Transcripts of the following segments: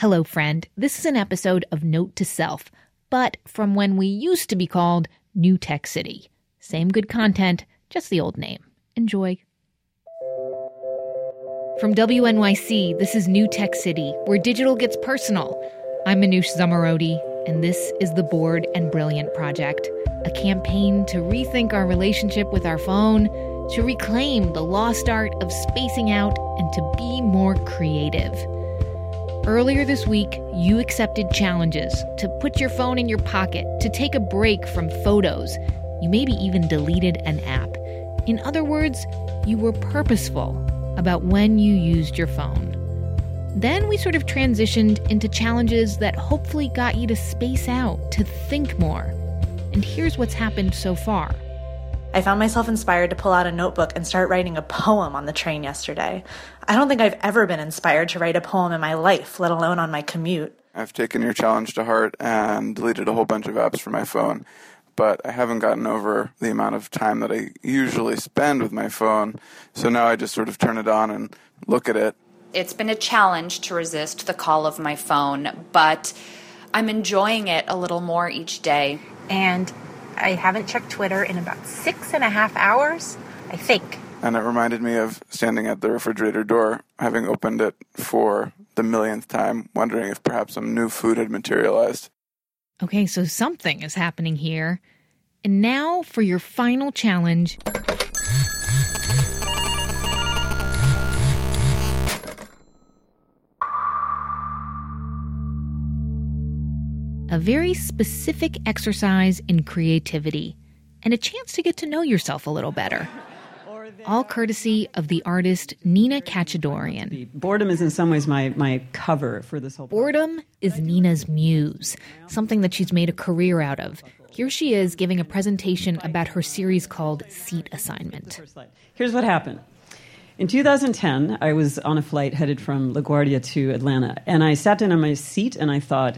Hello, friend. This is an episode of Note to Self, but from when we used to be called New Tech City. Same good content, just the old name. Enjoy. From WNYC, this is New Tech City, where digital gets personal. I'm Manoush Zomorodi, and this is the Bored and Brilliant Project, a campaign to rethink our relationship with our phone, to reclaim the lost art of spacing out, and to be more creative. Earlier this week, you accepted challenges to put your phone in your pocket, to take a break from photos. You maybe even deleted an app. In other words, you were purposeful about when you used your phone. Then we sort of transitioned into challenges that hopefully got you to space out, to think more. And here's what's happened so far. I found myself inspired to pull out a notebook and start writing a poem on the train yesterday. I don't think I've ever been inspired to write a poem in my life, let alone on my commute. I've taken your challenge to heart and deleted a whole bunch of apps from my phone, but I haven't gotten over the amount of time that I usually spend with my phone. So now I just sort of turn it on and look at it. It's been a challenge to resist the call of my phone, but I'm enjoying it a little more each day. And I haven't checked Twitter in about six and a half hours, I think. And it reminded me of standing at the refrigerator door, having opened it for the millionth time, wondering if perhaps some new food had materialized. Okay, so something is happening here. And now for your final challenge. A very specific exercise in creativity and a chance to get to know yourself a little better. All courtesy of the artist Nina Katchadourian. Boredom is in some ways my, my cover for this whole Boredom is Nina's muse, something that she's made a career out of. Here she is giving a presentation about her series called Seat Assignment. Here's what happened. In 2010, I was on a flight headed from LaGuardia to Atlanta, and I sat down on my seat and I thought,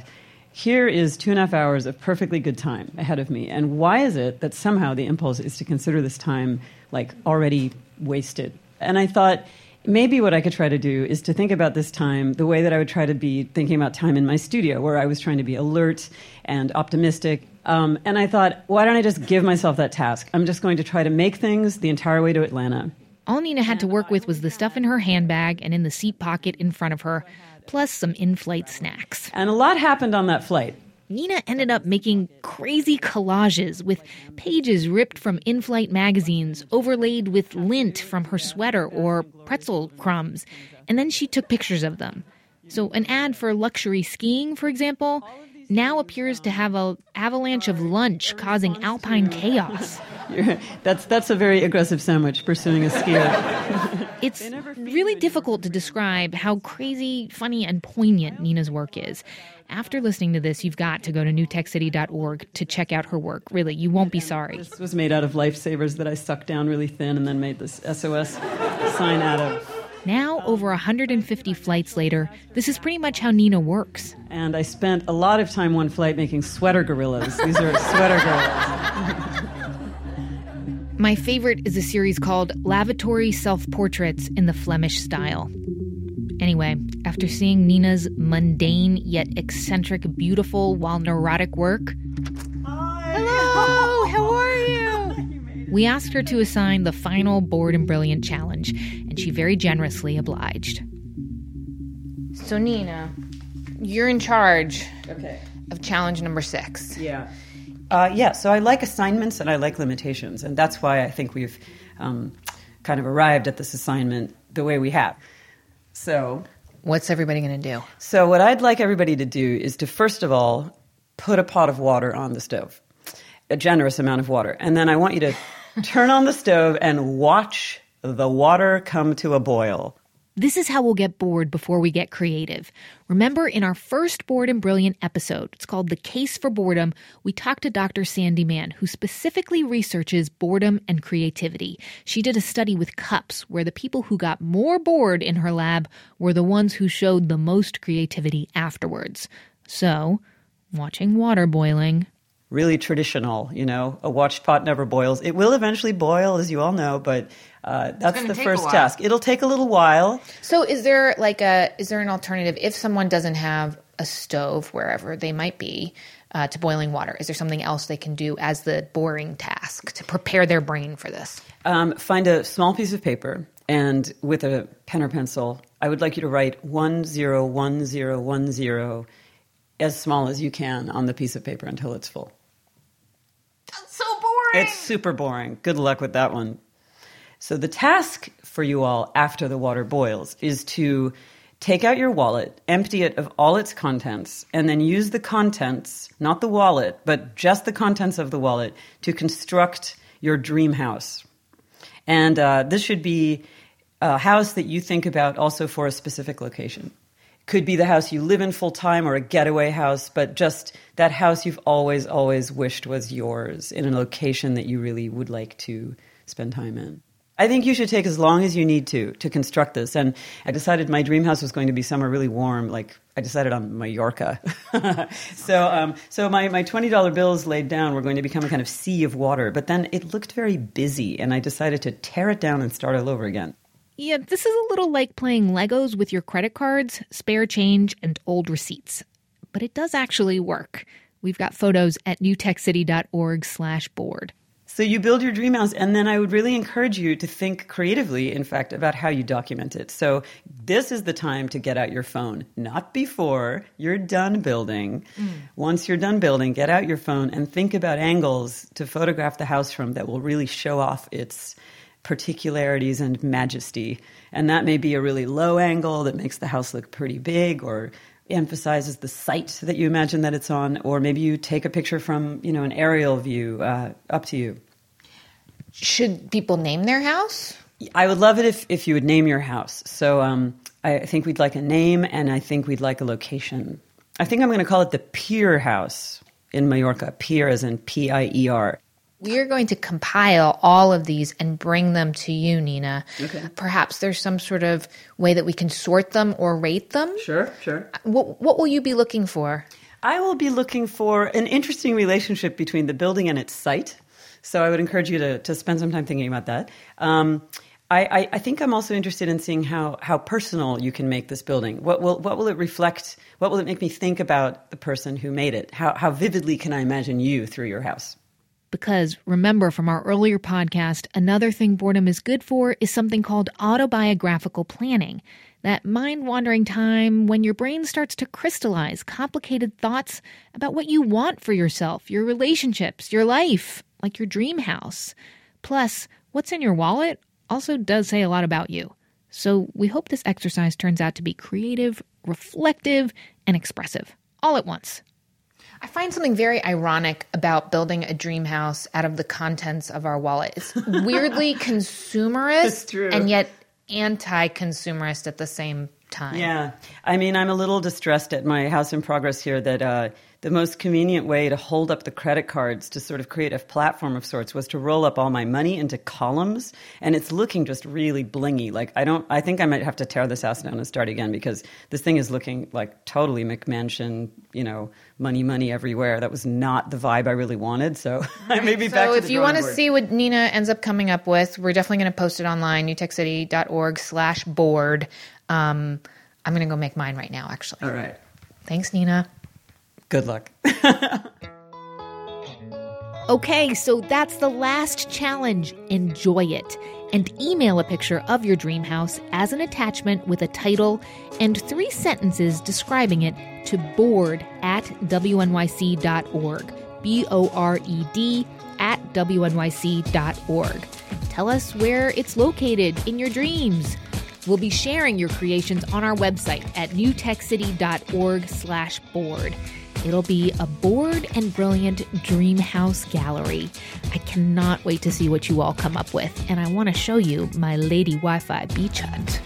here is two and a half hours of perfectly good time ahead of me. And why is it that somehow the impulse is to consider this time like already wasted? And I thought, maybe what I could try to do is to think about this time the way that I would try to be thinking about time in my studio, where I was trying to be alert and optimistic. Um, and I thought, why don't I just give myself that task? I'm just going to try to make things the entire way to Atlanta. All Nina had to work with was the stuff in her handbag and in the seat pocket in front of her, plus some in flight snacks. And a lot happened on that flight. Nina ended up making crazy collages with pages ripped from in flight magazines, overlaid with lint from her sweater or pretzel crumbs, and then she took pictures of them. So, an ad for luxury skiing, for example, now appears to have an avalanche of lunch causing alpine chaos. that's that's a very aggressive sandwich pursuing a skier. it's really difficult to describe how crazy, funny, and poignant Nina's work is. After listening to this, you've got to go to newtechcity.org to check out her work. Really, you won't be sorry. This was made out of lifesavers that I sucked down really thin and then made this SOS sign out of. Now, over 150 flights later, this is pretty much how Nina works. And I spent a lot of time one flight making sweater gorillas. These are sweater gorillas. My favorite is a series called Lavatory Self Portraits in the Flemish Style. Anyway, after seeing Nina's mundane yet eccentric, beautiful while neurotic work. Hi. Hello, how are you? We asked her to assign the final Bored and Brilliant challenge, and she very generously obliged. So, Nina, you're in charge okay. of challenge number six. Yeah. Uh, yeah, so I like assignments and I like limitations, and that's why I think we've um, kind of arrived at this assignment the way we have. So, what's everybody going to do? So, what I'd like everybody to do is to first of all put a pot of water on the stove, a generous amount of water, and then I want you to turn on the stove and watch the water come to a boil. This is how we'll get bored before we get creative. Remember, in our first Bored and Brilliant episode, it's called The Case for Boredom, we talked to Dr. Sandi Mann, who specifically researches boredom and creativity. She did a study with cups where the people who got more bored in her lab were the ones who showed the most creativity afterwards. So, watching water boiling really traditional, you know, a watched pot never boils. It will eventually boil, as you all know, but uh, that's the first task. It'll take a little while. So is there like a is there an alternative if someone doesn't have a stove wherever they might be uh, to boiling water? Is there something else they can do as the boring task to prepare their brain for this? Um, find a small piece of paper and with a pen or pencil, I would like you to write 101010 as small as you can on the piece of paper until it's full. Boring. It's super boring. Good luck with that one. So, the task for you all after the water boils is to take out your wallet, empty it of all its contents, and then use the contents, not the wallet, but just the contents of the wallet, to construct your dream house. And uh, this should be a house that you think about also for a specific location. Could be the house you live in full time or a getaway house, but just that house you've always, always wished was yours in a location that you really would like to spend time in. I think you should take as long as you need to to construct this. And I decided my dream house was going to be somewhere really warm. Like I decided on Mallorca. so, um, so my, my twenty dollar bills laid down were going to become a kind of sea of water. But then it looked very busy, and I decided to tear it down and start all over again. Yeah, this is a little like playing Legos with your credit cards, spare change, and old receipts. But it does actually work. We've got photos at newtechcity.org slash bored. So you build your dream house, and then I would really encourage you to think creatively, in fact, about how you document it. So this is the time to get out your phone, not before you're done building. Mm. Once you're done building, get out your phone and think about angles to photograph the house from that will really show off its particularities and majesty. And that may be a really low angle that makes the house look pretty big or emphasizes the site that you imagine that it's on, or maybe you take a picture from, you know, an aerial view, uh, up to you. Should people name their house? I would love it if, if you would name your house. So um, I think we'd like a name and I think we'd like a location. I think I'm going to call it the Pier House in Mallorca. Pier as in P I E R. We are going to compile all of these and bring them to you, Nina. Okay. Perhaps there's some sort of way that we can sort them or rate them. Sure, sure. What, what will you be looking for? I will be looking for an interesting relationship between the building and its site. So I would encourage you to, to spend some time thinking about that. Um, I, I, I think I'm also interested in seeing how, how personal you can make this building. What will, what will it reflect? What will it make me think about the person who made it? How, how vividly can I imagine you through your house? Because remember from our earlier podcast, another thing boredom is good for is something called autobiographical planning. That mind wandering time when your brain starts to crystallize complicated thoughts about what you want for yourself, your relationships, your life, like your dream house. Plus, what's in your wallet also does say a lot about you. So we hope this exercise turns out to be creative, reflective, and expressive all at once. I find something very ironic about building a dream house out of the contents of our wallet. It's weirdly consumerist true. and yet anti-consumerist at the same time. Yeah. I mean, I'm a little distressed at my house in progress here that uh, the most convenient way to hold up the credit cards to sort of create a platform of sorts was to roll up all my money into columns. And it's looking just really blingy. Like, I don't, I think I might have to tear this house down and start again because this thing is looking like totally McMansion, you know, money, money everywhere. That was not the vibe I really wanted. So I may be back So to if you want to see what Nina ends up coming up with, we're definitely going to post it online, newtechcity.org slash bored. Um, I'm going to go make mine right now, actually. All right. Thanks, Nina. Good luck. Okay, so that's the last challenge. Enjoy it. And email a picture of your dream house as an attachment with a title and three sentences describing it to bored at wnyc.org. B O R E D at wnyc.org. Tell us where it's located in your dreams. We'll be sharing your creations on our website at newtechcity.org slash bored. It'll be a bored and brilliant dream house gallery. I cannot wait to see what you all come up with, and I want to show you my Lady Wi Fi beach hut.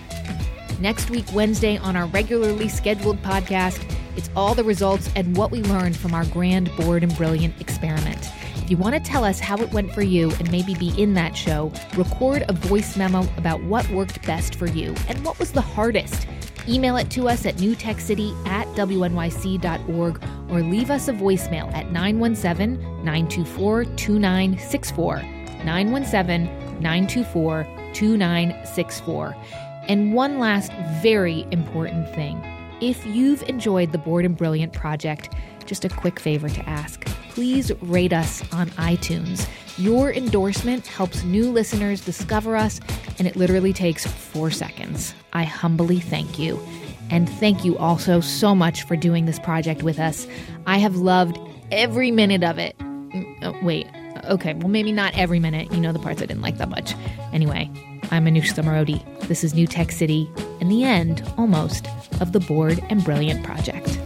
Next week, Wednesday, on our regularly scheduled podcast, it's all the results and what we learned from our grand bored and brilliant experiment. If you want to tell us how it went for you and maybe be in that show, record a voice memo about what worked best for you and what was the hardest. Email it to us at newtechcity at wnyc.org or leave us a voicemail at 917 924 2964. 917 924 2964. And one last very important thing. If you've enjoyed the Bored and Brilliant project, just a quick favor to ask. Please rate us on iTunes. Your endorsement helps new listeners discover us, and it literally takes four seconds. I humbly thank you. And thank you also so much for doing this project with us. I have loved every minute of it. Mm, oh, wait, okay, well, maybe not every minute. You know the parts I didn't like that much. Anyway, I'm Manoush Zomorodi. This is New Tech City, and the end, almost, of the Bored and Brilliant project.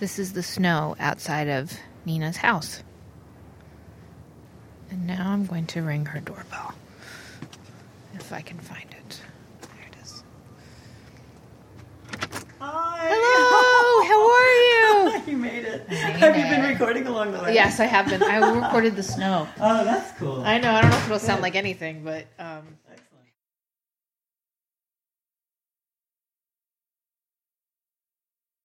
This is the snow outside of Nina's house. And now I'm going to ring her doorbell. If I can find it. There it is. Hi. Hello, how are you? you made it. Have you been recording along the way? Yes, I have been. I recorded the snow. Oh, that's cool. I know. I don't know if it'll sound like anything, but um,